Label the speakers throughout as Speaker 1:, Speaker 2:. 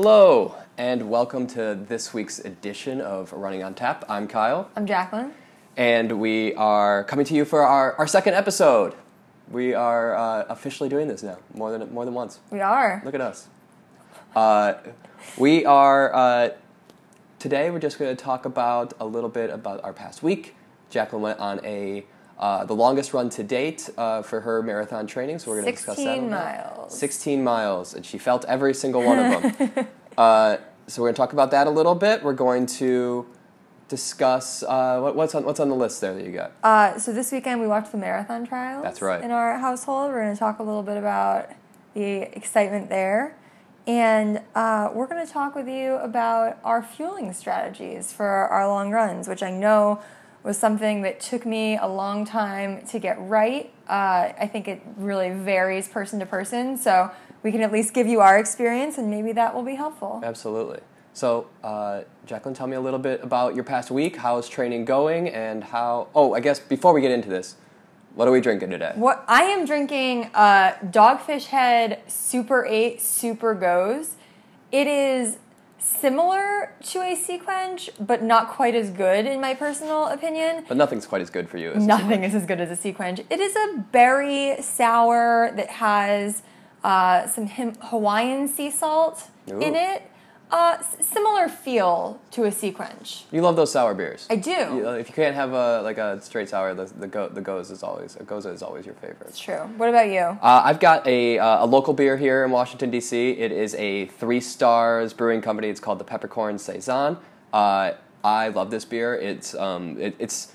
Speaker 1: Hello, and welcome to this week's edition of Running on Tap. I'm Kyle,
Speaker 2: I'm Jacqueline.
Speaker 1: and we are coming to you for our, our second episode. We are uh, officially doing this now, more than more than once.
Speaker 2: We are.
Speaker 1: Look at us. Uh, we are uh, today. We're just going to talk about a little bit about our past week. Jacqueline went on a uh, the longest run to date uh, for her marathon training, so we're going to discuss that.
Speaker 2: 16
Speaker 1: little bit.
Speaker 2: miles.
Speaker 1: 16 miles, and she felt every single one of them. uh, so we're going to talk about that a little bit. We're going to discuss uh, what, what's on what's on the list there that you got.
Speaker 2: Uh, so this weekend we watched the marathon trials.
Speaker 1: That's right.
Speaker 2: In our household, we're going to talk a little bit about the excitement there, and uh, we're going to talk with you about our fueling strategies for our long runs, which I know was something that took me a long time to get right. Uh, I think it really varies person to person, so we can at least give you our experience, and maybe that will be helpful.
Speaker 1: Absolutely. So, uh, Jacqueline, tell me a little bit about your past week. How's training going, and how? Oh, I guess before we get into this, what are we drinking today?
Speaker 2: What I am drinking uh, Dogfish Head Super 8 Super Gose. It is similar to a SeaQuench, but not quite as good in my personal opinion.
Speaker 1: But nothing's quite as good for you. As
Speaker 2: Nothing is as good as a SeaQuench. It is a berry sour that has uh, some Him- Hawaiian sea salt in it. Uh, s- similar feel to a SeaQuench.
Speaker 1: You love those sour beers.
Speaker 2: I do.
Speaker 1: You- uh, if you can't have a like a straight sour, the the, go, the goes is always a gose is always your favorite.
Speaker 2: It's true. What about you?
Speaker 1: Uh, I've got a, uh, a local beer here in Washington, D.C. It is a Three Stars brewing company. It's called the Peppercorn Saison. Uh, I love this beer. It's, um, it, it's,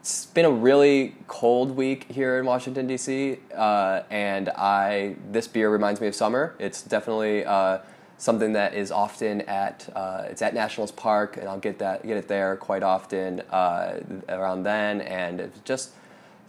Speaker 1: it's been a really cold week here in Washington, D.C., uh, and I, this beer reminds me of summer. It's definitely uh, something that is often at, uh, it's at Nationals Park, and I'll get, that, get it there quite often uh, around then, and it's just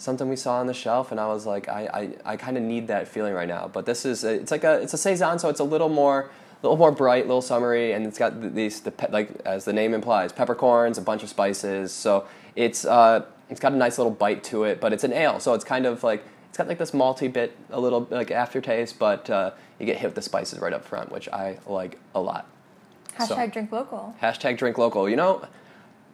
Speaker 1: something we saw on the shelf and I was like I, I, I kind of need that feeling right now. But this is it's like a it's a saison so it's a little more a little more bright little summery and it's got these the pe- like as the name implies peppercorns a bunch of spices. So it's uh it's got a nice little bite to it but it's an ale. So it's kind of like it's got like this malty bit a little like aftertaste but uh, you get hit with the spices right up front which I like a lot so-
Speaker 2: Hashtag drink local.
Speaker 1: Hashtag drink local. You know,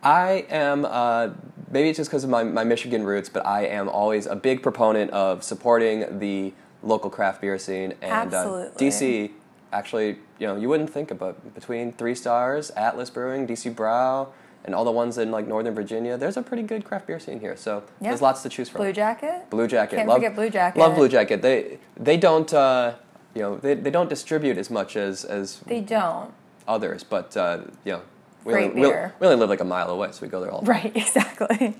Speaker 1: I am, uh, maybe it's just because of my, my Michigan roots, but I am always a big proponent of supporting the local craft beer scene. And uh, DC, actually, you know, you wouldn't think about between Three Stars, Atlas Brewing, DC Brau, and all the ones in like Northern Virginia, there's a pretty good craft beer scene here. So
Speaker 2: Yeah.
Speaker 1: there's lots to choose from.
Speaker 2: Blue Jacket.
Speaker 1: Blue Jacket.
Speaker 2: Can't
Speaker 1: love,
Speaker 2: forget Blue Jacket.
Speaker 1: Love Blue Jacket. They they don't uh, you know they, they don't distribute as much as as
Speaker 2: They don't.
Speaker 1: others, but uh, you know, we
Speaker 2: Great
Speaker 1: only, we-
Speaker 2: beer.
Speaker 1: we only live like a mile away, so we go there all the time.
Speaker 2: Right, exactly.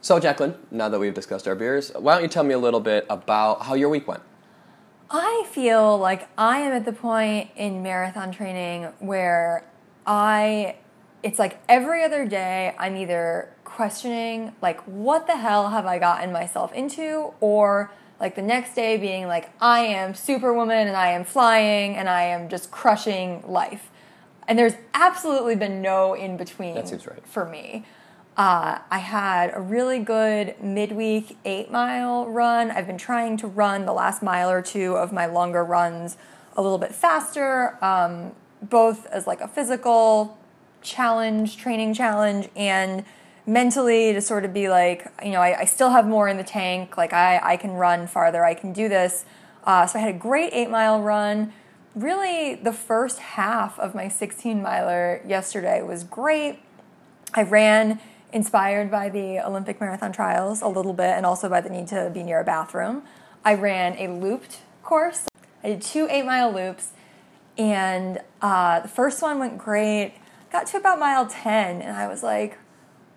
Speaker 1: So, Jacqueline, now that we've discussed our beers, why don't you tell me a little bit about how your week went?
Speaker 2: I feel like I am at the point in marathon training where I, it's like every other day I'm either questioning, like, what the hell have I gotten myself into? Or like the next day being like, I am superwoman and I am flying and I am just crushing life. And there's absolutely been no in between
Speaker 1: That seems right.
Speaker 2: for me. Uh, I had a really good midweek eight mile run. I've been trying to run the last mile or two of my longer runs a little bit faster, um, both as like a physical challenge, training challenge, and mentally to sort of be like, you know, I, I still have more in the tank. Like I, I can run farther. I can do this. Uh, so I had a great eight mile run. Really, the first half of my 16 miler yesterday was great. I ran inspired by the Olympic marathon trials a little bit and also by the need to be near a bathroom. I ran a looped course. I did two eight mile loops, and uh, the first one went great. Got to about mile 10, and I was like,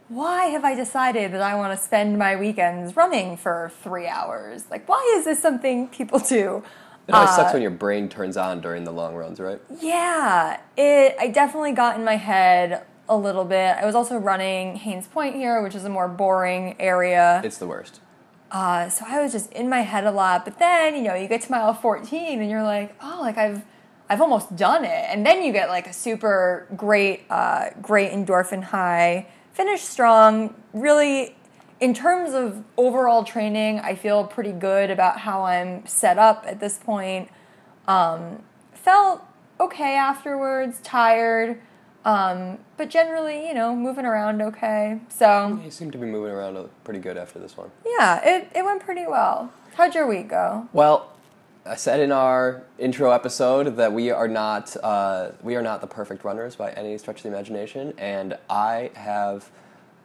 Speaker 2: why have I decided that I want to spend my weekends running for three hours? Like, why is this something people do?
Speaker 1: It always
Speaker 2: Uh,
Speaker 1: sucks when your brain turns on during the long runs, right?
Speaker 2: Yeah, it. I definitely got in my head a little bit. I was also running Hains Point here, which is a more boring area.
Speaker 1: It's the worst.
Speaker 2: Uh, so I was just in my head a lot. But then, you know, you get to mile 14 and you're like, oh, like I've I've almost done it. And then you get like a super great, uh, great endorphin high. Finish strong. Really, in terms of overall training, I feel pretty good about how I'm set up at this point. Um, felt okay afterwards, tired, um, but generally, you know, moving around okay. So
Speaker 1: You seem to be moving around pretty good after this one.
Speaker 2: yeah, it, it went pretty well. How'd your week go?
Speaker 1: Well, I said in our intro episode that we are not uh, we are not the perfect runners by any stretch of the imagination, and I have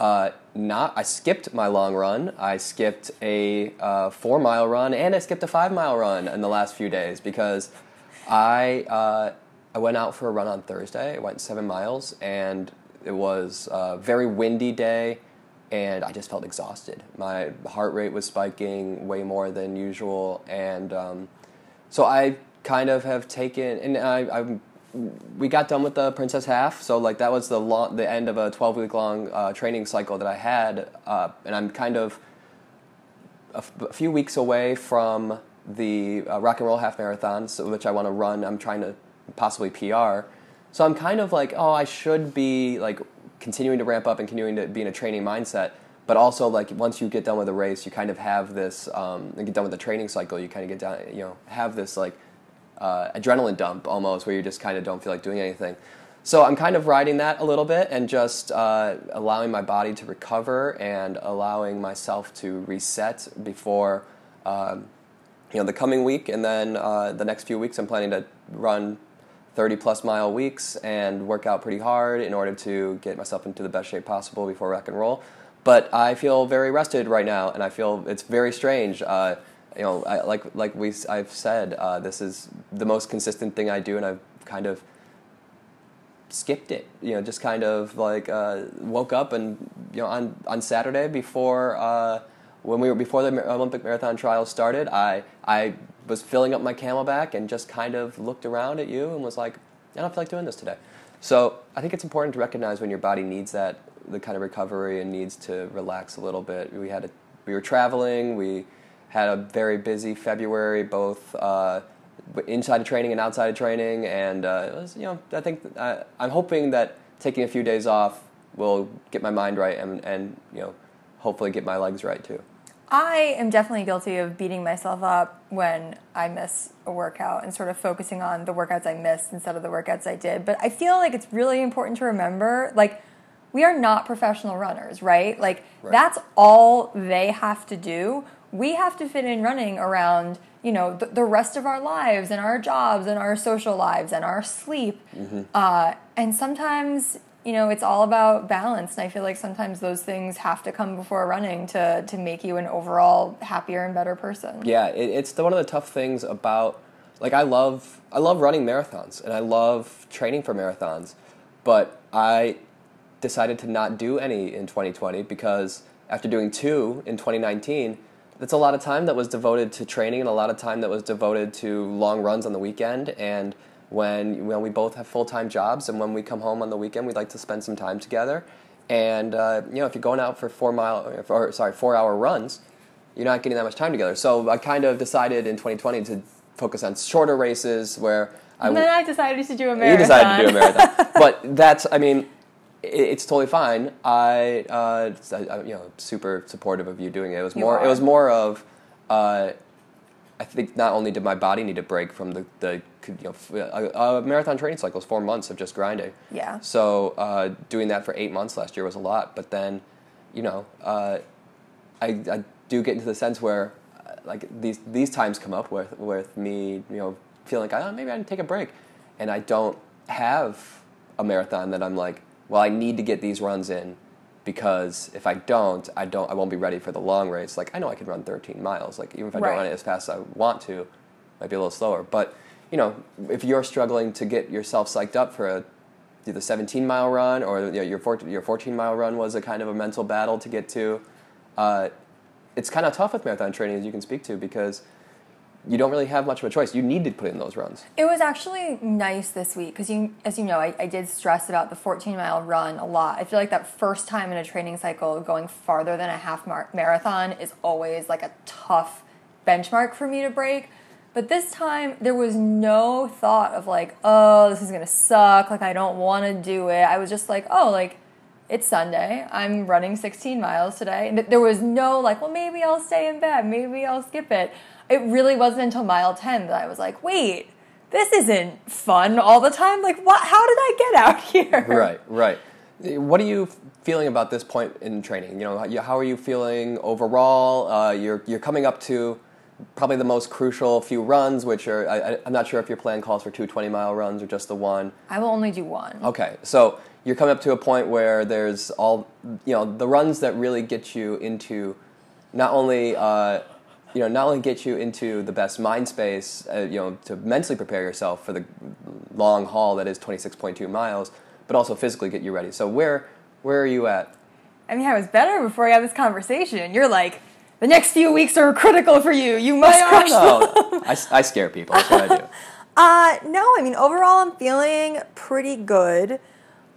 Speaker 1: uh, not. I skipped my long run. I skipped a uh, four mile run, and I skipped a five mile run in the last few days because I uh, I went out for a run on Thursday. I went seven miles, and it was a very windy day and I just felt exhausted. My heart rate was spiking way more than usual, and um, so I kind of have taken. And I, I, we got done with the Princess Half, so like that was the long, the end of a twelve week long uh, training cycle that I had, uh, and I'm kind of a, f- a few weeks away from the uh, Rock and Roll Half Marathon, so, which I want to run. I'm trying to possibly PR. So I'm kind of like, oh, I should be like continuing to ramp up and continuing to be in a training mindset. But also, like once you get done with the race, you kind of have this. Um, get done with the training cycle, you kind of get down. You know, have this like uh, adrenaline dump almost, where you just kind of don't feel like doing anything. So I'm kind of riding that a little bit and just uh, allowing my body to recover and allowing myself to reset before um, you know the coming week and then uh, the next few weeks. I'm planning to run 30 plus mile weeks and work out pretty hard in order to get myself into the best shape possible before rock and roll. But I feel very rested right now, and I feel it's very strange. Uh, you know, I, like like we I've said, uh, this is the most consistent thing I do, and I've kind of skipped it. You know, just kind of like uh, woke up and you know on on Saturday before uh, when we were before the Olympic marathon trials started, I I was filling up my CamelBak and just kind of looked around at you and was like, I don't feel like doing this today. So I think it's important to recognize when your body needs that the kind of recovery and needs to relax a little bit. We had a, we were traveling. We had a very busy February, both uh, inside of training and outside of training, and uh, it was you know I think uh, I'm hoping that taking a few days off will get my mind right and and you know hopefully get my legs right too.
Speaker 2: I am definitely guilty of beating myself up when I miss a workout and sort of focusing on the workouts I missed instead of the workouts I did. But I feel like it's really important to remember like, we are not professional runners, right? Like,
Speaker 1: Right.
Speaker 2: that's all they have to do. We have to fit in running around, you know, the, the rest of our lives and our jobs and our social lives and our sleep. Uh, and sometimes, you know, it's all about balance. And I feel like sometimes those things have to come before running to, to make you an overall happier and better person.
Speaker 1: Yeah, it, it's the, one of the tough things about like I love I love running marathons and I love training for marathons, but I decided to not do any in 2020 because after doing two in 2019, that's a lot of time that was devoted to training and a lot of time that was devoted to long runs on the weekend and when when we both have full time jobs and when we come home on the weekend, we'd like to spend some time together. And uh, you know, if you're going out for four mile or sorry four hour runs, you're not getting that much time together. So I kind of decided in 2020 to focus on shorter races where I
Speaker 2: And then I decided to do a
Speaker 1: you
Speaker 2: marathon.
Speaker 1: decided to do a marathon. but that's I mean it's totally fine. I, uh, I, you know super supportive of you doing it. It was
Speaker 2: You
Speaker 1: more it was more of uh, I think not only did my body need a break from the the you know a, a marathon training cycle is four months of just grinding.
Speaker 2: Yeah.
Speaker 1: So uh, doing that for eight months last year was a lot. But then, you know, uh, I, I do get into the sense where uh, like these these times come up with with me, you know, feeling like oh, maybe I need to take a break, and I don't have a marathon that I'm like, well, I need to get these runs in because if I don't, I don't I won't be ready for the long race. Like I know I can run 13 miles. Like even if I
Speaker 2: Right.
Speaker 1: don't run it as fast as I want to, it might be a little slower. But you know, if you're struggling to get yourself psyched up for a the 17 mile run or you know, your 14, your 14 mile run was a kind of a mental battle to get to. Uh, it's kind of tough with marathon training, as you can speak to, because you don't really have much of a choice. You need to put in those runs.
Speaker 2: It was actually nice this week because, you, as you know, I, I did stress about the 14 mile run a lot. I feel like that first time in a training cycle going farther than a half mar- marathon is always like a tough benchmark for me to break. But this time there was no thought of like, oh, this is gonna suck. Like I don't want to do it. I was just like, oh, like it's Sunday. I'm running 16 miles today. And there was no like, well, maybe I'll stay in bed. Maybe I'll skip it. It really wasn't until mile 10 that I was like, wait, this isn't fun all the time. Like, what? How did I get out here?
Speaker 1: Right, right. What are you feeling about this point in training? You know, how- are you feeling overall? Uh, you're you're coming up to probably the most crucial few runs, which are I, I- I'm not sure if your plan calls for two 20 mile runs or just the one.
Speaker 2: I will only do one.
Speaker 1: Okay, so you're coming up to a point where there's all you know the runs that really get you into not only uh, you know not only get you into the best mind space uh, you know to mentally prepare yourself for the long haul that is 26.2 miles, but also physically get you ready. So where where are you at?
Speaker 2: I mean, I was better before I had this conversation. You're like, the next few weeks are critical for you. You must
Speaker 1: I
Speaker 2: crush
Speaker 1: don't
Speaker 2: them.
Speaker 1: know. I, I scare people. That's what I do.
Speaker 2: Uh, no, I mean, overall, I'm feeling pretty good.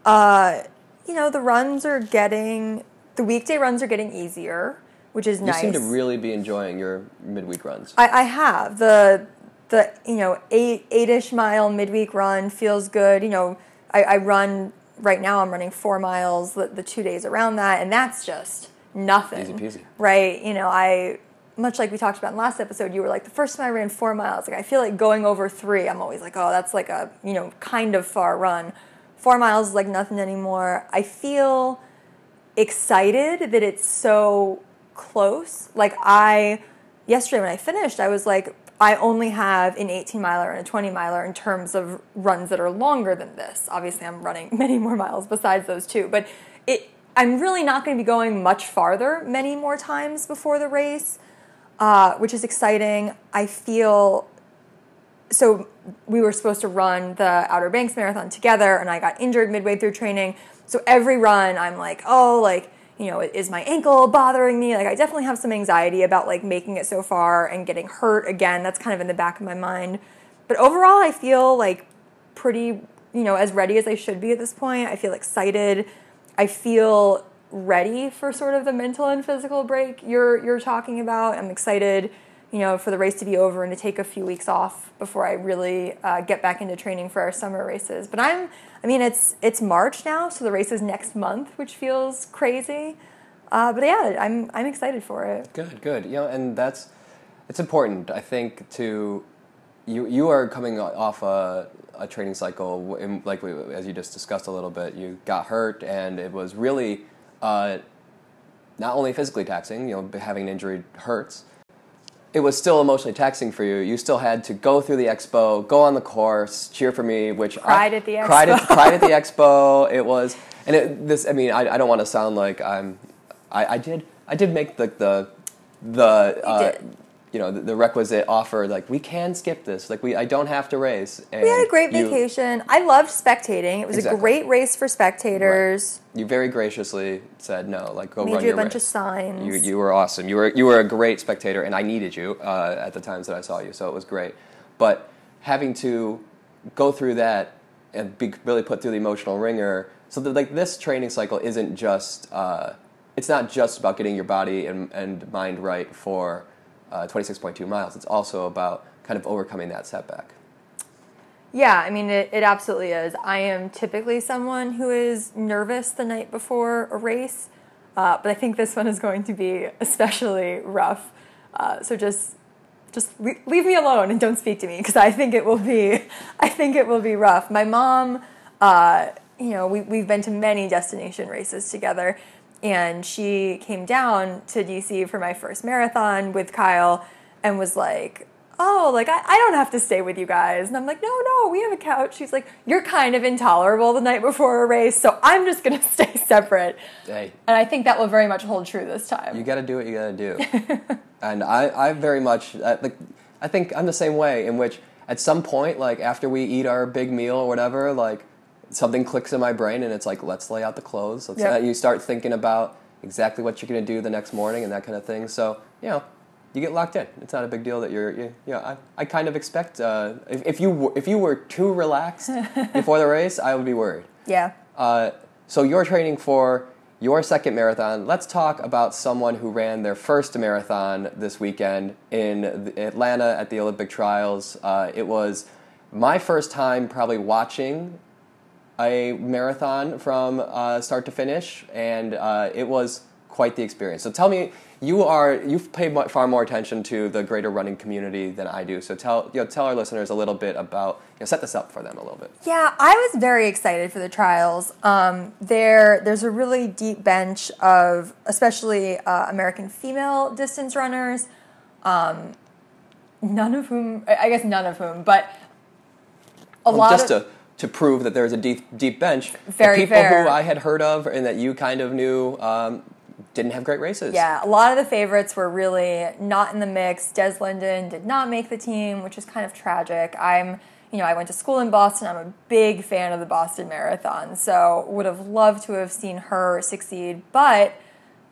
Speaker 2: Uh, you know, the runs are getting, the weekday runs are getting easier, which is
Speaker 1: You
Speaker 2: nice.
Speaker 1: You seem to really be enjoying your midweek runs.
Speaker 2: I, I have the the you know eight eight-ish mile midweek run feels good. You know, I, I run right now. I'm running four miles the, the two days around that, and that's just nothing.
Speaker 1: Easy peasy.
Speaker 2: Right? You know, I much like we talked about in last episode. You were like the first time I ran four miles. Like I feel like going over three. I'm always like, oh, that's like a you know kind of far run. Four miles is like nothing anymore. I feel excited that it's so close. Like I yesterday when I finished, I was like, I only have an 18 miler and a 20 miler in terms of runs that are longer than this. Obviously, I'm running many more miles besides those two, but it I'm really not going to be going much farther many more times before the race, uh, which is exciting. I feel so we were supposed to run the Outer Banks Marathon together, and I got injured midway through training. So every run, I'm like, oh, like, you know, is my ankle bothering me? Like, I definitely have some anxiety about like making it so far and getting hurt again. That's kind of in the back of my mind. But overall, I feel like pretty, you know, as ready as I should be at this point. I feel excited. I feel ready for sort of the mental and physical break you're you're talking about. I'm excited, you know, for the race to be over and to take a few weeks off before I really uh, get back into training for our summer races. But I'm, I mean, it's it's March now, so the race is next month, which feels crazy. Uh, but yeah, I'm I'm excited for it.
Speaker 1: Good, good. You know, and that's it's important. I think to you you are coming off a, a training cycle, in, like we, as you just discussed a little bit. You got hurt, and it was really uh, not only physically taxing. You know, having an injury hurts. It was still emotionally taxing for you. You still had to go through the expo, go on the course, cheer for me, which
Speaker 2: Cried
Speaker 1: I,
Speaker 2: at the
Speaker 1: cried at, cried at the expo. It was, and it, this. I mean, I, I don't want to sound like I'm. I, I did. I did make the the the uh. You know the, the requisite offer. Like we can skip this. Like we. I don't have to race. And
Speaker 2: We had a great
Speaker 1: you,
Speaker 2: vacation. I loved spectating. It was
Speaker 1: Exactly.
Speaker 2: a great race for spectators.
Speaker 1: You very graciously said no. Like go
Speaker 2: Made
Speaker 1: run
Speaker 2: you a bunch
Speaker 1: race.
Speaker 2: of signs.
Speaker 1: You, you were awesome. You were you were a great spectator, and I needed you uh, at the times that I saw you, so it was great. But having to go through that and be really put through the emotional ringer, so that like this training cycle isn't just uh, it's not just about getting your body and, and mind right for uh, 26.2 miles. It's also about kind of overcoming that setback.
Speaker 2: Yeah, I mean, it, it absolutely is. I am typically someone who is nervous the night before a race, uh, but I think this one is going to be especially rough. Uh, so just just le- leave me alone and don't speak to me because I think it will be I think it will be rough. My mom, uh, you know, we we've been to many destination races together, and she came down to DC for my first marathon with Kyle and was like, "Oh, like I, I don't have to stay with you guys." And I'm like, "No, no, we have a couch." She's like, "You're kind of intolerable the night before a race, so I'm just gonna stay separate."
Speaker 1: Hey,
Speaker 2: And I think that will very much hold true this time.
Speaker 1: You got to do what you got to do. and I, I very much, I, like, I think I'm the same way. In which, at some point, like after we eat our big meal or whatever, like something clicks in my brain, and it's like, let's lay out the clothes. Let's.
Speaker 2: Yep.
Speaker 1: You start thinking about exactly what you're going to do the next morning and that kind of thing. So you know. You get locked in. It's not a big deal that you're. You, you know, I, I kind of expect uh, if, if you were, if you were too relaxed before the race, I would be worried.
Speaker 2: yeah.
Speaker 1: Uh, so you're training for your second marathon. Let's talk about someone who ran their first marathon this weekend in Atlanta at the Olympic Trials. Uh, it was my first time probably watching a marathon from uh, start to finish, and uh, it was quite the experience. So tell me, you are you've paid far more attention to the greater running community than I do. So tell you know tell our listeners a little bit about you know set this up for them a little bit.
Speaker 2: Yeah, I was very excited for the trials. Um, there, there's a really deep bench of, especially uh, American female distance runners. Um, none of whom, I guess, none of whom, but a
Speaker 1: Well,
Speaker 2: lot
Speaker 1: just
Speaker 2: of
Speaker 1: to to prove that there's a deep deep bench.
Speaker 2: Very
Speaker 1: the people
Speaker 2: fair.
Speaker 1: who I had heard of and that you kind of knew um, didn't have great races.
Speaker 2: yeah, a lot of the favorites were really not in the mix. Des Linden did not make the team, which is kind of tragic. I'm, you know, I went to school in Boston. I'm a big fan of the Boston Marathon, so would have loved to have seen her succeed. But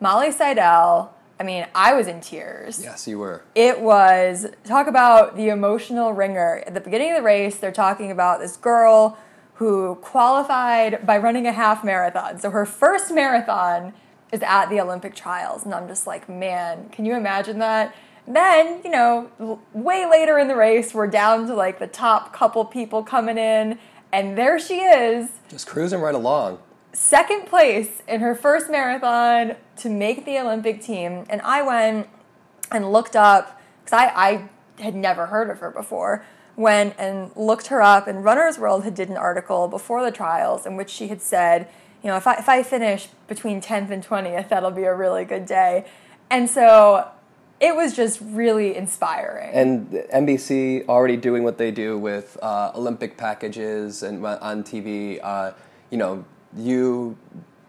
Speaker 2: Molly Seidel, I mean, I was in tears.
Speaker 1: Yes, you were.
Speaker 2: It was talk about the emotional ringer. At the beginning of the race, they're talking about this girl who qualified by running a half marathon. So her first marathon is at the Olympic trials. And I'm just like, man, can you imagine that? Then, you know, way later in the race, we're down to like the top couple people coming in. And there she is,
Speaker 1: Just cruising right along.
Speaker 2: Second place in her first marathon to make the Olympic team. And I went and looked up because I, I had never heard of her before. Went and looked her up, and Runner's World had did an article before the trials in which she had said, you know, if I if I finish between tenth and twentieth, that'll be a really good day. And so it was just really inspiring.
Speaker 1: And NBC already doing what they do with uh, Olympic packages and on TV. Uh, you know, you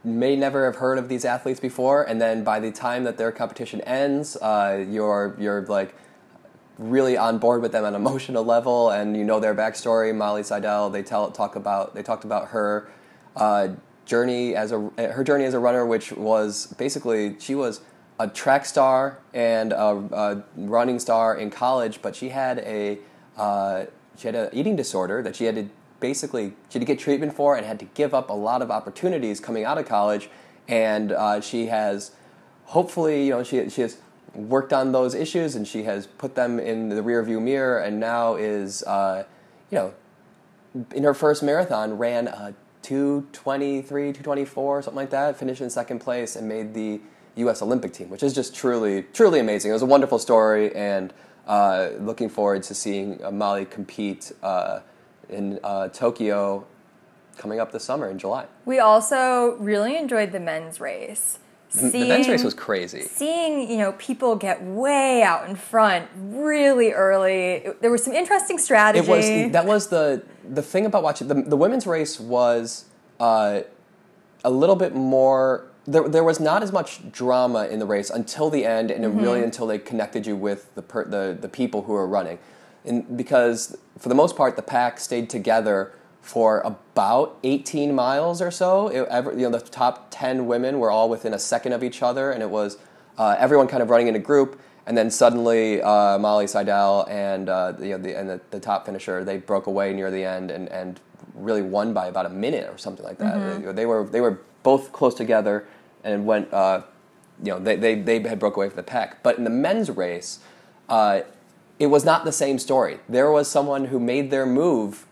Speaker 1: may never have heard of these athletes before, and then by the time that their competition ends, uh, you're you're like really on board with them on an emotional level, and you know their backstory. Molly Seidel, they tell talk about they talked about her uh, journey as a her journey as a runner, which was basically she was a track star and a, a running star in college, but she had a uh, she had an eating disorder that she had to basically she had to get treatment for and had to give up a lot of opportunities coming out of college, and uh, she has hopefully you know she she has worked on those issues and she has put them in the rearview mirror and now is uh, you know in her first marathon ran a 223 224 something like that finished in second place and made the us olympic team which is just truly truly amazing. It was a wonderful story and uh, looking forward to seeing uh, molly compete uh, in uh, tokyo coming up this summer in july
Speaker 2: we also really enjoyed the men's race.
Speaker 1: the, the men's race was crazy
Speaker 2: seeing you know people get way out in front really early it- there was some interesting strategy
Speaker 1: It was that was the the thing about watching the the women's race was uh, a little bit more. There, there was not as much drama in the race until the end, and
Speaker 2: Mm-hmm.
Speaker 1: really until they connected you with the per, the the people who are running, and because for the most part the pack stayed together for about 18 miles or so. It, ever, you know, the top 10 women were all within a second of each other, and it was uh, everyone kind of running in a group. And then suddenly, uh, Molly Seidel and uh, the, you know, the and the, the top finisher they broke away near the end and, and really won by about a minute or something like that.
Speaker 2: Mm-hmm.
Speaker 1: They, they were they were both close together and went. Uh, you know, they, they they had broke away from the pack. But in the men's race, uh, it was not the same story. There was someone who made their move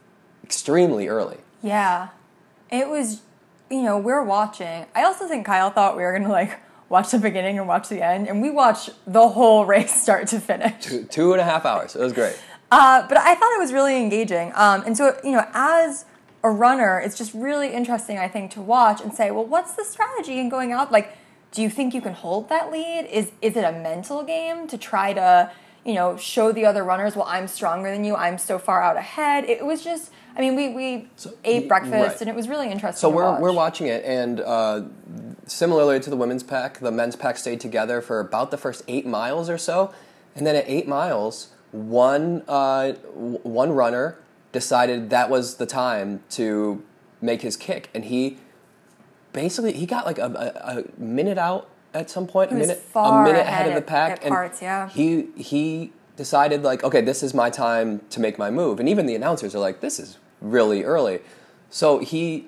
Speaker 1: extremely early.
Speaker 2: yeah it was you know we're watching i also think kyle thought we were gonna like watch the beginning and watch the end and we watched the whole race start to finish
Speaker 1: Two, two and a half hours. It was great.
Speaker 2: Uh, but I thought it was really engaging. Um, and so, you know, as a runner, it's just really interesting, I think, to watch and say, well, what's the strategy in going out? Like, do you think you can hold that lead? Is is it a mental game to try to, you know, show the other runners, well, I'm stronger than you, I'm so far out ahead? It was just, I mean, we, we ate breakfast
Speaker 1: right.
Speaker 2: and it was really interesting.
Speaker 1: So we're
Speaker 2: watch.
Speaker 1: we're watching it, and uh, similarly to the women's pack, the men's pack stayed together for about the first eight miles or so, and then at eight miles, one uh, one runner decided that was the time to make his kick, and he basically he got like a, a, a minute out at some point,
Speaker 2: He
Speaker 1: a minute a minute
Speaker 2: ahead
Speaker 1: of the pack, and
Speaker 2: parts, yeah.
Speaker 1: he he decided like, okay, this is my time to make my move, and even the announcers are like, this is really early, so he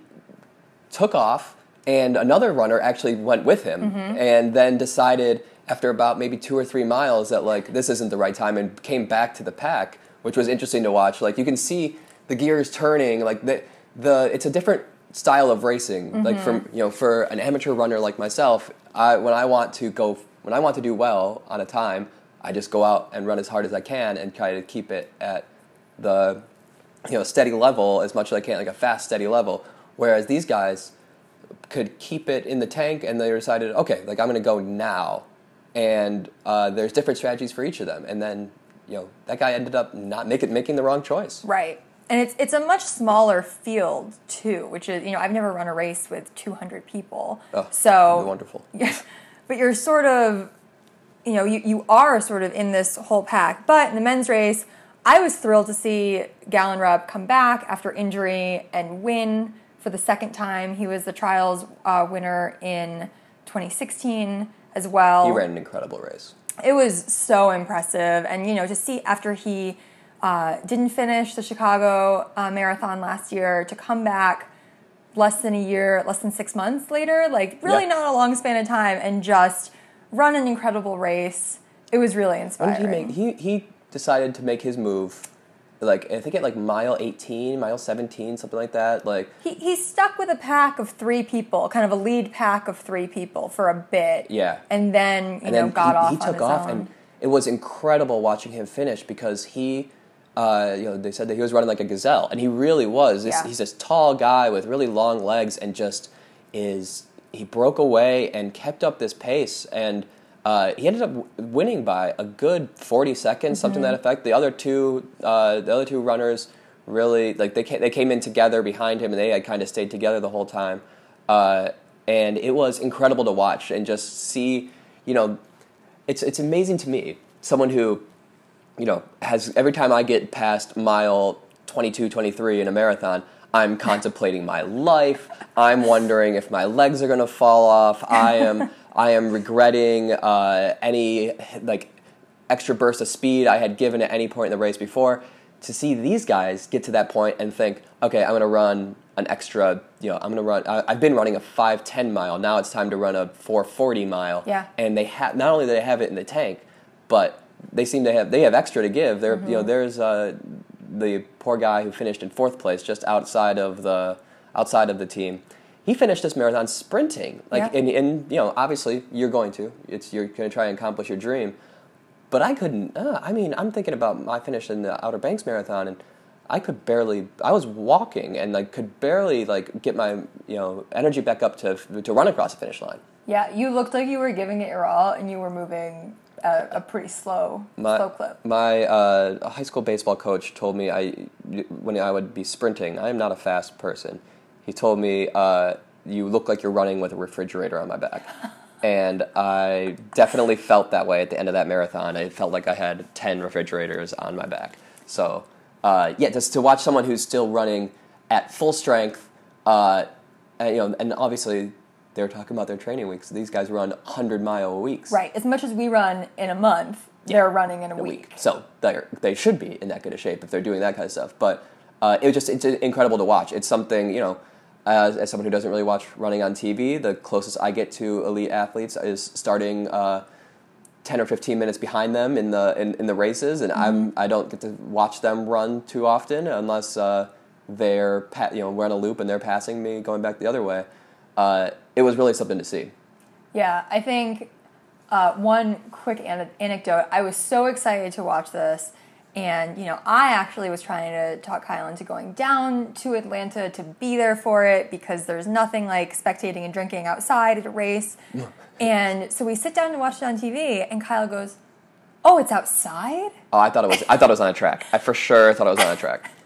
Speaker 1: took off, and another runner actually went with him,
Speaker 2: Mm-hmm.
Speaker 1: and then decided after about maybe two or three miles that like this isn't the right time, and came back to the pack, which was interesting to watch. Like you can see the gears turning, like the the it's a different style of racing. Like from you know for an amateur runner like myself, I when I want to go when I want to do well on a time, I just go out and run as hard as I can and try to keep it at the you know steady level as much as I can, like a fast steady level. Whereas these guys could keep it in the tank, and they decided, okay, like I'm going to go now, and uh, there's different strategies for each of them, and then you know that guy ended up not making making the wrong choice.
Speaker 2: Right. And it's it's a much smaller field too, which is you know I've never run a race with 200 people,
Speaker 1: Oh,
Speaker 2: so
Speaker 1: wonderful.
Speaker 2: Yeah, but you're sort of, you know, you, you are sort of in this whole pack. But in the men's race, I was thrilled to see Galen Rupp come back after injury and win for the second time. He was the trials uh, winner in 2016 as well.
Speaker 1: He ran an incredible race.
Speaker 2: It was so impressive, and you know, to see after he uh, didn't finish the Chicago uh, Marathon last year to come back less than a year, less than six months later, like really
Speaker 1: Yeah.
Speaker 2: not a long span of time, and just run an incredible race. It was really
Speaker 1: When
Speaker 2: inspiring.
Speaker 1: did he make? He he decided to make his move, like I think at like mile 18, mile 17, something like that. Like
Speaker 2: he, he stuck with a pack of three people, kind of a lead pack of three people for a bit.
Speaker 1: Yeah.
Speaker 2: And then, you
Speaker 1: and
Speaker 2: know,
Speaker 1: then
Speaker 2: got
Speaker 1: he,
Speaker 2: off
Speaker 1: he took off
Speaker 2: own.
Speaker 1: and it was incredible watching him finish because he uh, you know they said that he was running like a gazelle. And he really was. This,
Speaker 2: Yeah.
Speaker 1: he's this tall guy with really long legs and just is he broke away and kept up this pace. And uh, he ended up w- winning by a good 40 seconds something to that effect. The other two uh, the other two runners really like they came, they came in together behind him and they had kind of stayed together the whole time. Uh, and it was incredible to watch and just see you know it's it's amazing to me someone who you know has every time i get past mile 22 23 in a marathon i'm contemplating my life. I'm wondering if my legs are going to fall off. I am i am regretting uh, any like extra burst of speed i had given at any point in the race before. To see these guys get to that point and think okay i'm going to run an extra you know i'm going to run I, i've been running a 510 mile. Now it's time to run a 440 mile.
Speaker 2: Yeah.
Speaker 1: and they have not only do they have it in the tank, but they seem to have they have extra to give. There, you know, there's uh, the poor guy who finished in fourth place just outside of the outside of the team. He finished this marathon sprinting, like,
Speaker 2: Yeah.
Speaker 1: and, and you know, obviously you're going to. It's you're going to try and accomplish your dream. But I couldn't. Uh, I mean, I'm thinking about my finish in the Outer Banks marathon, and I could barely. I was walking and like could barely like get my you know energy back up to to run across the finish line.
Speaker 2: Yeah, you looked like you were giving it your all, and you were moving at a pretty slow,
Speaker 1: My,
Speaker 2: slow clip.
Speaker 1: My uh, high school baseball coach told me I, when I would be sprinting, I am not a fast person. He told me, uh, you look like you're running with a refrigerator on my back. and I definitely felt that way at the end of that marathon. I felt like I had 10 refrigerators on my back. So, uh, yeah, just to watch someone who's still running at full strength, uh, and, you know, and obviously they were talking about their training weeks. These guys run 100 mile weeks
Speaker 2: Right. As much as we run in a month, they're running in a,
Speaker 1: a
Speaker 2: week.
Speaker 1: week. So they they should be in that good a shape if they're doing that kind of stuff. But uh, it was just it's incredible to watch. It's something you know. As, as someone who doesn't really watch running on TV, the closest I get to elite athletes is starting uh, ten or fifteen minutes behind them in the in, in the races, and I'm I don't get to watch them run too often unless uh, they're pa- you know we're on a loop and they're passing me going back the other way. Uh, it was really something to see.
Speaker 2: Yeah, I think uh, one quick an- anecdote. I was so excited to watch this, and you know, I actually was trying to talk Kyle into going down to Atlanta to be there for it because there's nothing like spectating and drinking outside at a race. and so we sit down to watch it on TV, and Kyle goes, "Oh, it's outside."
Speaker 1: Oh, I thought it was I thought it was on a track. I for sure thought it was on a track.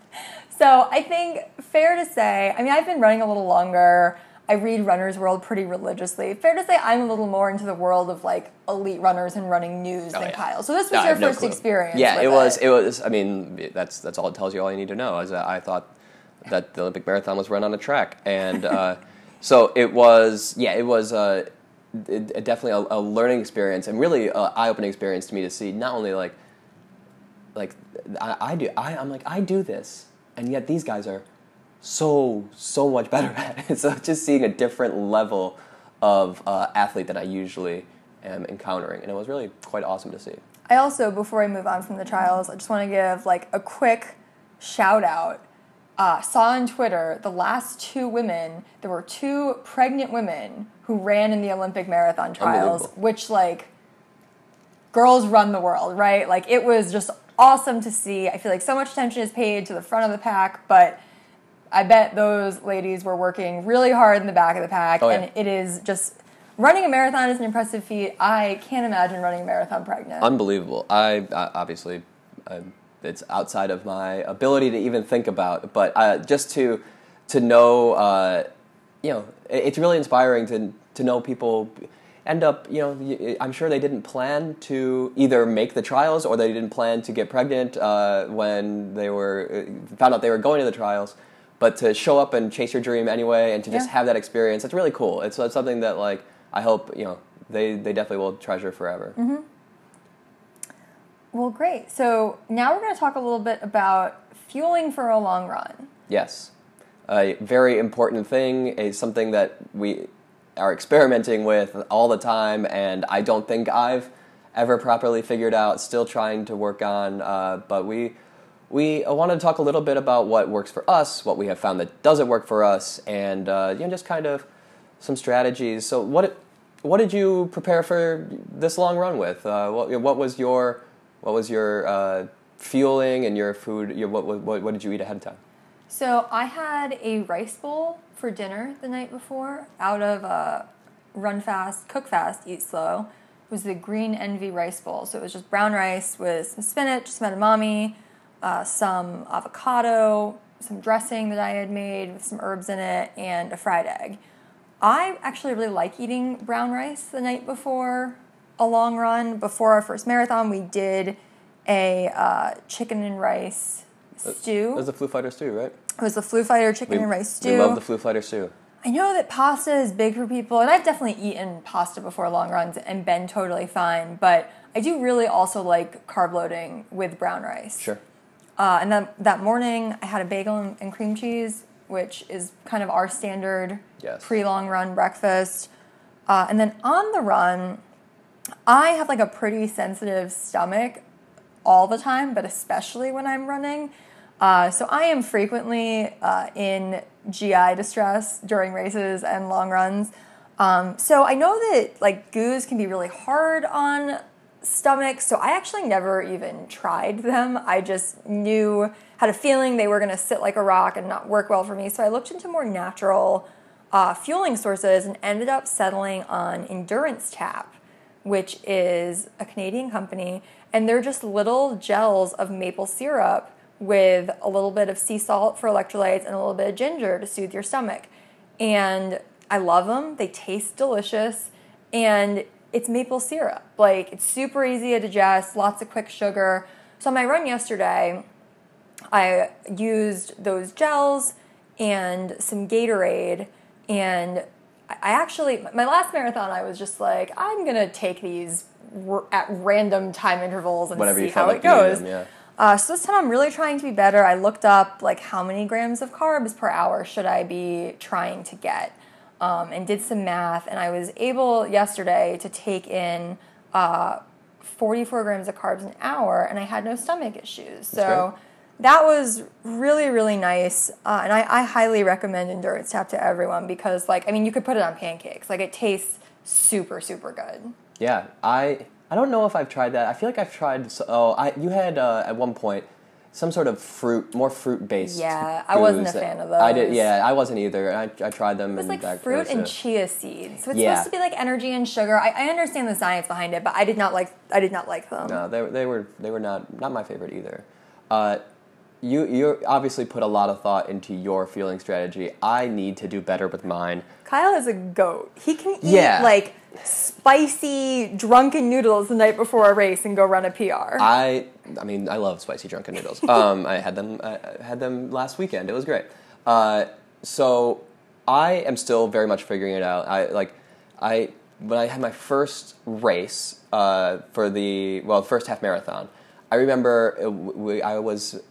Speaker 2: So I think fair to say, I mean, I've been running a little longer. I read Runner's World pretty religiously. Fair to say, I'm a little more into the world of like elite runners and running news
Speaker 1: Oh,
Speaker 2: than
Speaker 1: yeah.
Speaker 2: Kyle. So this was
Speaker 1: No,
Speaker 2: your
Speaker 1: have no
Speaker 2: first experience.
Speaker 1: Yeah, it was. It was. I mean, that's that's all it tells you. All you need to know is that I thought that the Olympic marathon was run on a track, and uh, so it was. Yeah, it was. Uh, it, it definitely a, a learning experience and really an eye-opening experience to me to see not only like like I, I do I, I'm like I do this and yet these guys are so so much better at it so just seeing a different level of uh, athlete that I usually am encountering and it was really quite awesome to see
Speaker 2: I also, before I move on from the trials, I just want to give like a quick shout out uh, saw on Twitter the last two women. There were two pregnant women who ran in the Olympic marathon trials, which like girls run the world, right? Like it was just awesome to see. I feel like so much attention is paid to the front of the pack, but I bet those ladies were working really hard in the back of the pack,
Speaker 1: Oh, yeah.
Speaker 2: and it is just running a marathon is an impressive feat. I can't imagine running a marathon pregnant.
Speaker 1: Unbelievable. I, I obviously, uh, it's outside of my ability to even think about. But uh, just to to know, uh, you know, it- it's really inspiring to to know people end up. You know, I'm sure they didn't plan to either make the trials or they didn't plan to get pregnant uh, when they were uh, found out they were going to the trials. But to show up and chase your dream anyway, and to just
Speaker 2: Yeah.
Speaker 1: have that experience, it's really cool. It's, it's something that like I hope you know they, they definitely will treasure forever.
Speaker 2: well, great. So now we're going to talk a little bit about fueling for a long run.
Speaker 1: Yes. A very important thing is something that we are experimenting with all the time, and I don't think I've ever properly figured out, still trying to work on. Uh, but we, we want to talk a little bit about what works for us, what we have found that doesn't work for us, and uh, you know, just kind of some strategies. So, what, what did you prepare for this long run with? Uh, what, what was your, what was your uh, fueling and your food? Your, what, what, what did you eat ahead of time?
Speaker 2: So I had a rice bowl for dinner the night before out of uh, Run Fast, Cook Fast, Eat Slow. It was the Green Envy rice bowl. So it was just brown rice with some spinach, some edamame, uh, some avocado, some dressing that I had made with some herbs in it, and a fried egg. I actually really like eating brown rice the night before a long run. Before our first marathon, we did a uh, chicken and rice stew.
Speaker 1: It was the Foo Fighter stew, right?
Speaker 2: It was the Flu Fighter chicken
Speaker 1: We,
Speaker 2: and rice stew.
Speaker 1: we love the Foo Fighter stew.
Speaker 2: I know that pasta is big for people, and I've definitely eaten pasta before long runs and been totally fine. But I do really also like carb loading with brown rice.
Speaker 1: Sure.
Speaker 2: Uh, and then that morning, I had a bagel and, and cream cheese, which is kind of our standard
Speaker 1: Yes.
Speaker 2: pre long run breakfast. Uh, and then on the run, I have like a pretty sensitive stomach all the time, but especially when I'm running. Uh, so I am frequently uh, in GI distress during races and long runs. Um, so I know that like goos can be really hard on stomachs. So I actually never even tried them. I just knew had a feeling they were going to sit like a rock and not work well for me. So I looked into more natural uh, fueling sources and ended up settling on Endurance Tap which is a Canadian company, and they're just little gels of maple syrup with a little bit of sea salt for electrolytes and a little bit of ginger to soothe your stomach. And I love them. They taste delicious, and it's maple syrup. Like it's super easy to digest, lots of quick sugar. So on my run yesterday, I used those gels and some Gatorade and I actually my last marathon I was just like I'm going to take these r- at random time intervals and
Speaker 1: Whenever
Speaker 2: see how
Speaker 1: like
Speaker 2: it goes.
Speaker 1: them, yeah.
Speaker 2: Uh, so this time I'm really trying to be better. I looked up like how many grams of carbs per hour should I be trying to get, um, and did some math, and I was able yesterday to take in uh, 44 grams of carbs an hour, and I had no stomach issues. So that was really really nice, uh, and I, I highly recommend Endurance Tap to everyone because like I mean you could put it on pancakes, like it tastes super super good.
Speaker 1: Yeah, I I don't know if I've tried that. I feel like I've tried. s- Oh, I you had uh, at one point some sort of fruit, more fruit based.
Speaker 2: Yeah, I wasn't a fan of those.
Speaker 1: I did. Yeah, I wasn't either. I, I tried them.
Speaker 2: It was
Speaker 1: and
Speaker 2: like
Speaker 1: that
Speaker 2: fruit
Speaker 1: was
Speaker 2: and chia seeds. So it's
Speaker 1: Yeah.
Speaker 2: supposed to be like energy and sugar. I, I understand the science behind it, but I did not like I did not like them.
Speaker 1: No, they, they were they were not not my favorite either. Uh, you you obviously put a lot of thought into your fueling strategy. I need to do better with mine.
Speaker 2: Kyle is a goat. He can eat
Speaker 1: Yeah.
Speaker 2: like spicy drunken noodles the night before a race and go run a PR.
Speaker 1: I I mean I love spicy drunken noodles. Um, I had them I had them last weekend. It was great. Uh, so I am still very much figuring it out. I like I when I had my first race uh, for the well first half marathon. I remember it, we, I was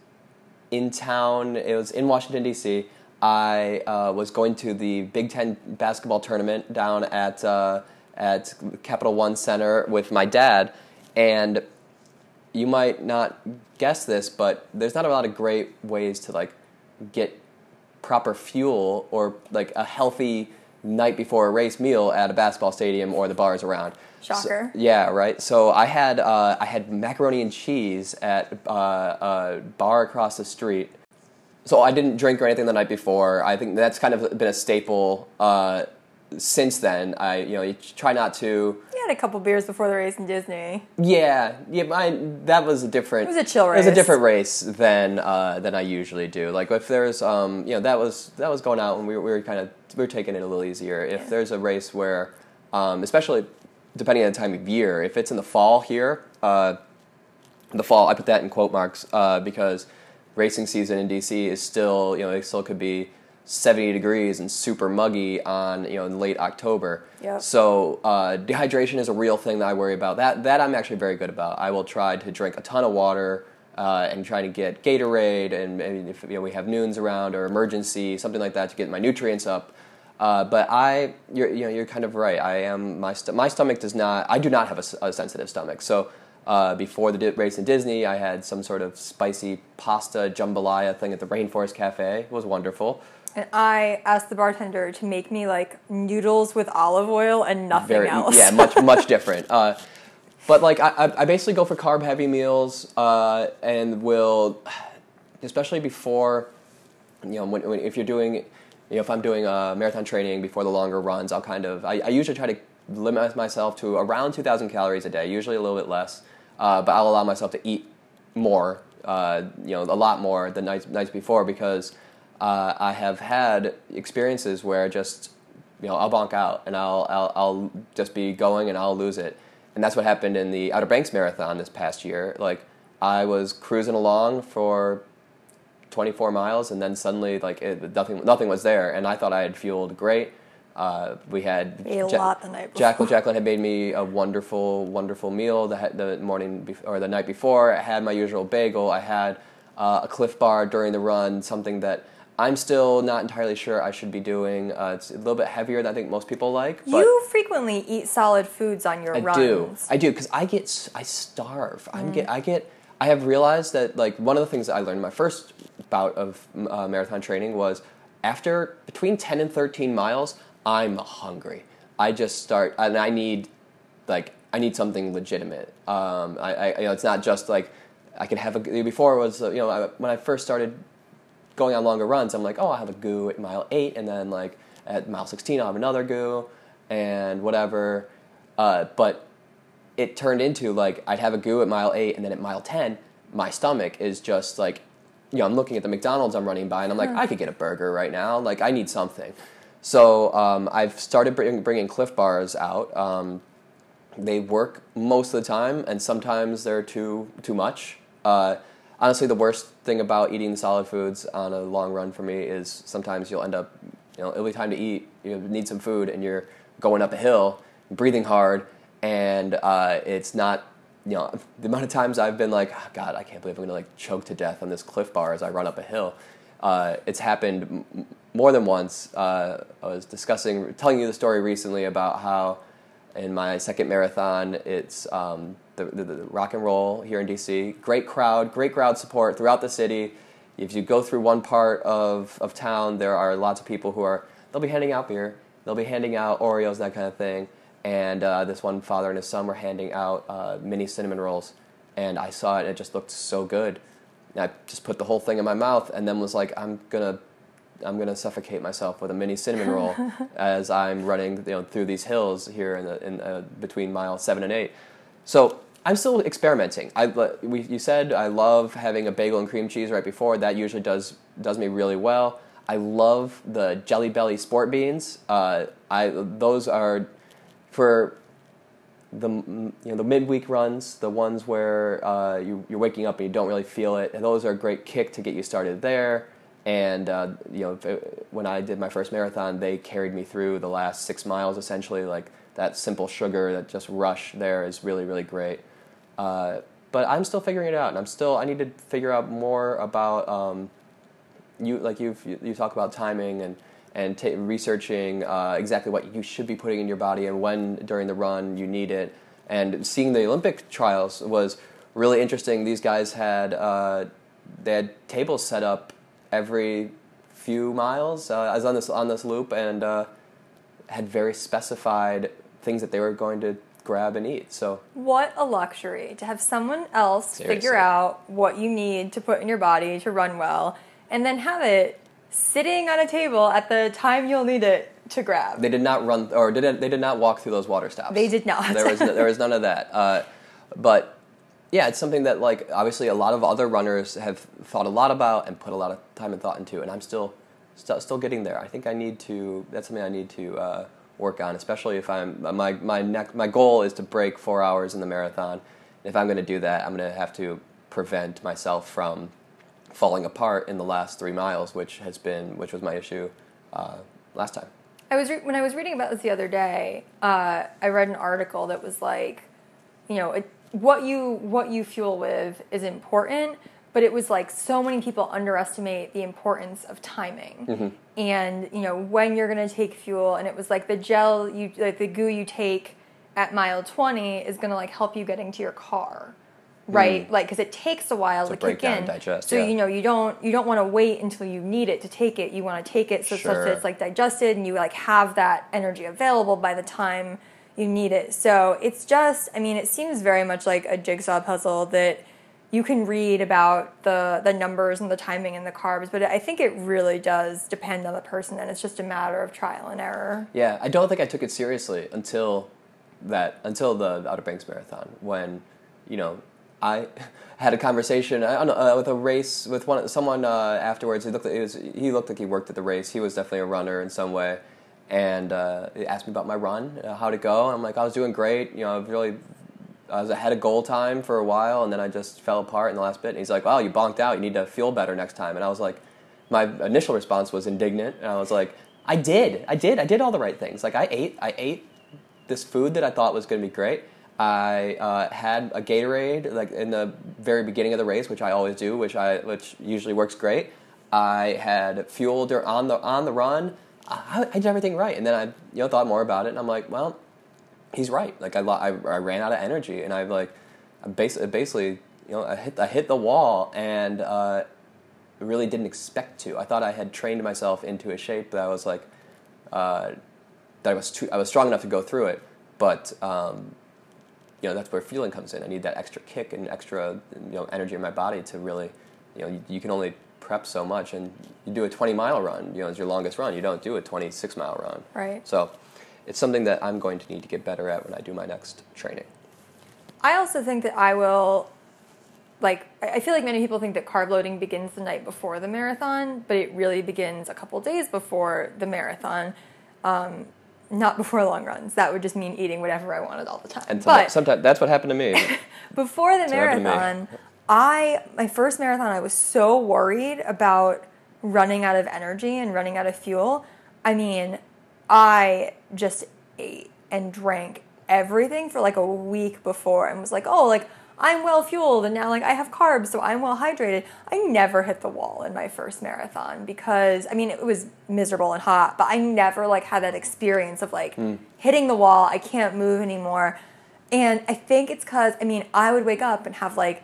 Speaker 1: in town. It was in Washington D.C. I uh, was going to the Big Ten basketball tournament down at uh, at Capital One Center with my dad, and you might not guess this, but there's not a lot of great ways to like get proper fuel or like a healthy night before a race meal at a basketball stadium or the bars around.
Speaker 2: Shocker.
Speaker 1: So, yeah, right. So I had uh, I had macaroni and cheese at uh, a bar across the street. So I didn't drink or anything the night before. I think that's kind of been a staple uh, since then. I you know you try not to.
Speaker 2: You had a couple beers before the race in Disney.
Speaker 1: Yeah, yeah. That was a different.
Speaker 2: It was a chill race.
Speaker 1: It was a different race than uh, than I usually do. Like if there's um you know that was that was going out and we were, we were kind of we were taking it a little easier. If
Speaker 2: Yeah.
Speaker 1: there's a race where, um, especially depending on the time of year, if it's in the fall here, uh, the fall I put that in quote marks uh, because racing season in DC is still you know it still could be. 70 degrees and super muggy on you know in late October.
Speaker 2: Yep.
Speaker 1: So uh, dehydration is a real thing that I worry about. That that I'm actually very good about. I will try to drink a ton of water uh, and try to get Gatorade and maybe if you know we have Nuuns around or Emergen-C something like that to get my nutrients up. Uh, but I, you're, you know, you're kind of right. I am my st- my stomach does not. I do not have a sensitive stomach. So uh, before the di- race in Disney, I had some sort of spicy pasta jambalaya thing at the Rainforest Cafe. It was wonderful.
Speaker 2: And I asked the bartender to make me like noodles with olive oil and nothing
Speaker 1: very
Speaker 2: else.
Speaker 1: yeah much much different uh, but like I, I I basically go for carb heavy meals uh, and will especially before you know when, when if you're doing you know if i'm doing uh, marathon training before the longer runs i'll kind of i, I usually try to limit myself to around 2000 calories a day usually a little bit less uh, but i'll allow myself to eat more uh, you know a lot more the nights nights before because uh, i have had experiences where just you know i'll bonk out and I'll, I'll i'll just be going and i'll lose it and that's what happened in the outer banks marathon this past year like i was cruising along for 24 miles, and then suddenly, like it, nothing, nothing was there, and I thought I had fueled great. Uh, we had
Speaker 2: Ate a
Speaker 1: Ja-
Speaker 2: lot the night before.
Speaker 1: Jacqueline, Jacqueline had made me a wonderful, wonderful meal the, the morning bef- or the night before. I had my usual bagel. I had uh, a Clif Bar during the run, something that I'm still not entirely sure I should be doing. Uh, it's a little bit heavier than I think most people like. But
Speaker 2: You frequently eat solid foods on your runs.
Speaker 1: I
Speaker 2: runs.
Speaker 1: do. I do because I get I starve.
Speaker 2: Mm.
Speaker 1: I'm get I get I have realized that like one of the things that I learned in my first bout of uh, marathon training was after between 10 and 13 miles I'm hungry. I just start and I need like I need something legitimate. Um, I, I you know it's not just like I can have a before it was you know I, when I first started going on longer runs, I'm like, oh, I'll have a goo at mile eight, and then like at mile 16, I'll have another goo, and whatever. Uh, but it turned into like I'd have a goo at mile eight, and then at mile 10, my stomach is just like, you know, I'm looking at the McDonald's I'm running by, and I'm like, I could get a burger right now. Like, I need something. So um, I've started bring, bringing Clif Bars out. Um, they work most of the time, and sometimes they're too too much. Uh, honestly, the worst thing about eating solid foods on a long run for me is sometimes you'll end up, you know, it'll be time to eat. You need some food, and you're going up a hill, breathing hard, and uh, it's not. You know, the amount of times I've been like, "Ah, God, I can't believe I'm gonna like choke to death on this Clif Bar as I run up a hill. Uh, it's happened more than once. Uh, I was discussing, telling you the story recently about how in my second marathon. It's um, the, the, the rock and roll here in DC. Great crowd, great crowd support throughout the city. If you go through one part of, of town, there are lots of people who are, they'll be handing out beer, they'll be handing out Oreos, that kind of thing. And uh, this one father and his son were handing out uh, mini cinnamon rolls. And I saw it, and it just looked so good. And I just put the whole thing in my mouth and then was like, I'm going to I'm gonna suffocate myself with a mini cinnamon roll as I'm running, you know, through these hills here in the in uh, between mile seven and eight. So I'm still experimenting. I we, you said I love having a bagel and cream cheese right before. That usually does does me really well. I love the Jelly Belly sport beans. Uh, I those are for the you know the midweek runs, the ones where uh, you, you're waking up and you don't really feel it, and those are a great kick to get you started there. And uh, you know, when I did my first marathon, they carried me through the last six miles. Essentially, like that simple sugar, that just rush there is really really great. Uh, but I'm still figuring it out, and I'm still I need to figure out more about um, you like you, you talk about timing and and ta researching uh, exactly what you should be putting in your body and when during the run you need it and seeing the olympic trials was really interesting these guys had uh, they had tables set up every few miles. Uh, I was on this on this loop and uh, had very specified things that they were going to grab and eat. So
Speaker 2: What a luxury to have someone else
Speaker 1: Seriously.
Speaker 2: figure out what you need to put in your body to run well and then have it sitting on a table at the time you'll need it to grab.
Speaker 1: they did not run or did they did not walk through those water stops.
Speaker 2: They did not.
Speaker 1: there was there was none of that. Uh, but yeah, it's something that like obviously a lot of other runners have thought a lot about and put a lot of time and thought into, and I'm still still, still getting there. I think I need to. That's something I need to uh, work on, especially if I'm my my neck my goal is to break four hours in the marathon. If I'm going to do that, I'm going to have to prevent myself from falling apart in the last three miles, which has been which was my issue uh, last time.
Speaker 2: I was re- when I was reading about this the other day. Uh, I read an article that was like, you know, it, what you what you fuel with is important, but it was like so many people underestimate the importance of timing, mm-hmm. and you know when you're gonna take fuel, and it was like the gel you like the goo you take at mile twenty is gonna like help you getting to your car. Mm. Right, like because it takes a while to,
Speaker 1: break
Speaker 2: kick
Speaker 1: down
Speaker 2: in.
Speaker 1: digest,
Speaker 2: so
Speaker 1: yeah.
Speaker 2: you know you don't you don't want to wait until you need it to take it. You want to take it so such
Speaker 1: Sure.
Speaker 2: that it's like digested and you like have that energy available by the time you need it. So it's just I mean it seems very much like a jigsaw puzzle that you can read about the the numbers and the timing and the carbs, but I think it really does depend on the person and it's just a matter of trial and error.
Speaker 1: Yeah, I don't think I took it seriously until that until the Outer Banks Marathon when you know I had a conversation I don't know, uh, with a race with one someone uh, afterwards. He looked it was, he looked like he worked at the race. He was definitely a runner in some way, and uh, he asked me about my run, uh, how'd it go. I'm like, I was doing great. You know, I was really. I was ahead of goal time for a while, and then I just fell apart in the last bit. And he's like, "Wow, you bonked out. You need to feel better next time." And I was like, my initial response was indignant, and I was like, "I did, I did, I did all the right things. Like I ate, I ate this food that I thought was going to be great. I uh, had a Gatorade like in the very beginning of the race, which I always do, which I which usually works great. I had fuel on the on the run. I, I did everything right, and then I you know thought more about it, and I'm like, well, he's right. Like I, I, I ran out of energy, and I like basically, basically you know I hit I hit the wall, and uh, really didn't expect to. I thought I had trained myself into a shape that I was like uh, that I was too, I was strong enough to go through it, but um, you know that's where feeling comes in. I need that extra kick and extra you know energy in my body to really you know you, you can only prep so much, and you do a 20 mile run. You know, it's your longest run. You don't do a 26 mile run.
Speaker 2: Right.
Speaker 1: So it's something that I'm going to need to get better at when I do my next training.
Speaker 2: I also think that I will like I feel like many people think that carb loading begins the night before the marathon, but it really begins a couple days before the marathon. Um, not before long runs. That would just mean eating whatever I wanted all the time.
Speaker 1: And
Speaker 2: but
Speaker 1: sometimes that's what happened to me.
Speaker 2: before the
Speaker 1: what happened to me.
Speaker 2: marathon, I my first marathon I was so worried about running out of energy and running out of fuel. I mean, I just ate and drank everything for like a week before and was like, "Oh, like I'm well fueled and now like I have carbs, so I'm well hydrated." I never hit the wall in my first marathon because I mean, it was miserable and hot, but I never like had that experience of like mm. hitting the wall, I can't move anymore. And I think it's cuz I mean, I would wake up and have like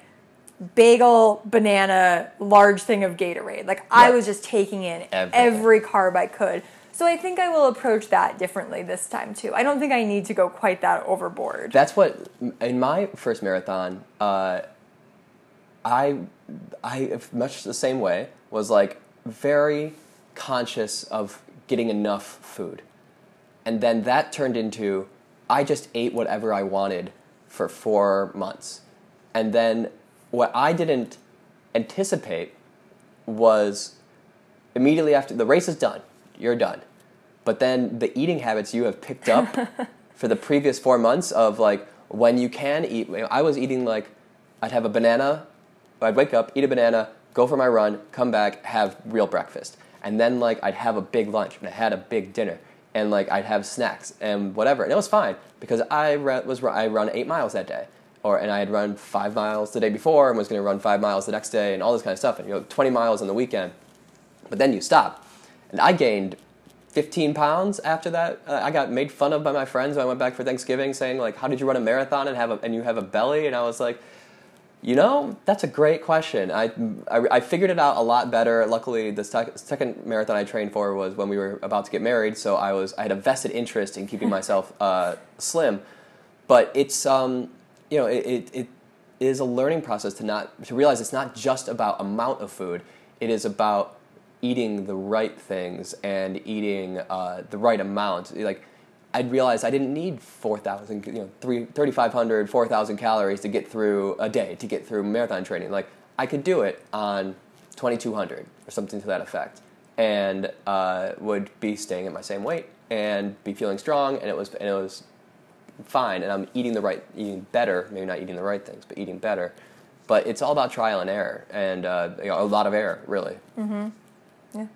Speaker 2: bagel, banana, large thing of Gatorade. Like I
Speaker 1: Right.
Speaker 2: was just taking in
Speaker 1: Everything.
Speaker 2: every carb I could. So I think I will approach that differently this time too. I don't think I need to go quite that overboard.
Speaker 1: That's what in my first marathon. Uh, I, I much the same way was like very conscious of getting enough food, and then that turned into I just ate whatever I wanted for four months, and then what I didn't anticipate was immediately after the race is done, you're done. But then the eating habits you have picked up for the previous four months of like when you can eat. I was eating like I'd have a banana. I'd wake up, eat a banana, go for my run, come back, have real breakfast, and then like I'd have a big lunch and I had a big dinner, and like I'd have snacks and whatever, and it was fine because I re- was I run eight miles that day, or and I had run five miles the day before and was going to run five miles the next day and all this kind of stuff, and you know twenty miles on the weekend, but then you stop, and I gained 15 pounds after that. Uh, I got made fun of by my friends when I went back for Thanksgiving, saying like, "How did you run a marathon and have a, and you have a belly?" And I was like, You know, that's a great question. I, I, I figured it out a lot better. Luckily, the sec- second marathon I trained for was when we were about to get married, so I was I had a vested interest in keeping myself uh, slim. But it's um, you know it, it, it is a learning process to not to realize it's not just about amount of food. It is about eating the right things and eating uh, the right amount. Like I'd realized I didn't need 4,000, you know, 3,500, 4,000 calories to get through a day, to get through marathon training. Like, I could do it on 2,200 or something to that effect and uh, would be staying at my same weight and be feeling strong and it was, and it was fine and I'm eating the right, eating better, maybe not eating the right things, but eating better. But it's all about trial and error and uh, you know, a lot of error, really.
Speaker 2: Mm-hmm. Yeah.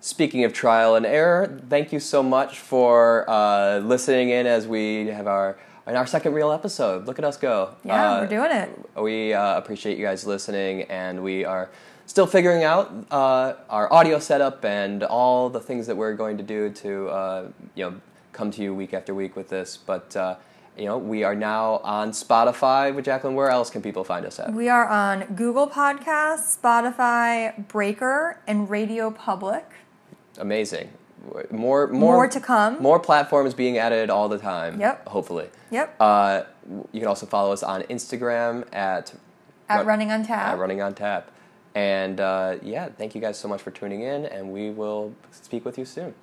Speaker 1: Speaking of trial and error, thank you so much for uh, listening in as we have our in our second real episode. Look at us go!
Speaker 2: Yeah,
Speaker 1: Uh,
Speaker 2: we're doing it.
Speaker 1: We uh, appreciate you guys listening, and we are still figuring out uh, our audio setup and all the things that we're going to do to uh, you know come to you week after week with this. But uh, you know, we are now on Spotify with Jacqueline. Where else can people find us at?
Speaker 2: We are on Google Podcasts, Spotify, Breaker, and Radio Public.
Speaker 1: Amazing. More, more,
Speaker 2: More to come.
Speaker 1: More platforms being added all the time.
Speaker 2: Yep.
Speaker 1: Hopefully.
Speaker 2: Yep.
Speaker 1: Uh, you can also follow us on Instagram at
Speaker 2: At
Speaker 1: Run-
Speaker 2: Running on Tap.
Speaker 1: At Running on Tap. And uh, yeah, thank you guys so much for tuning in, and we will speak with you soon.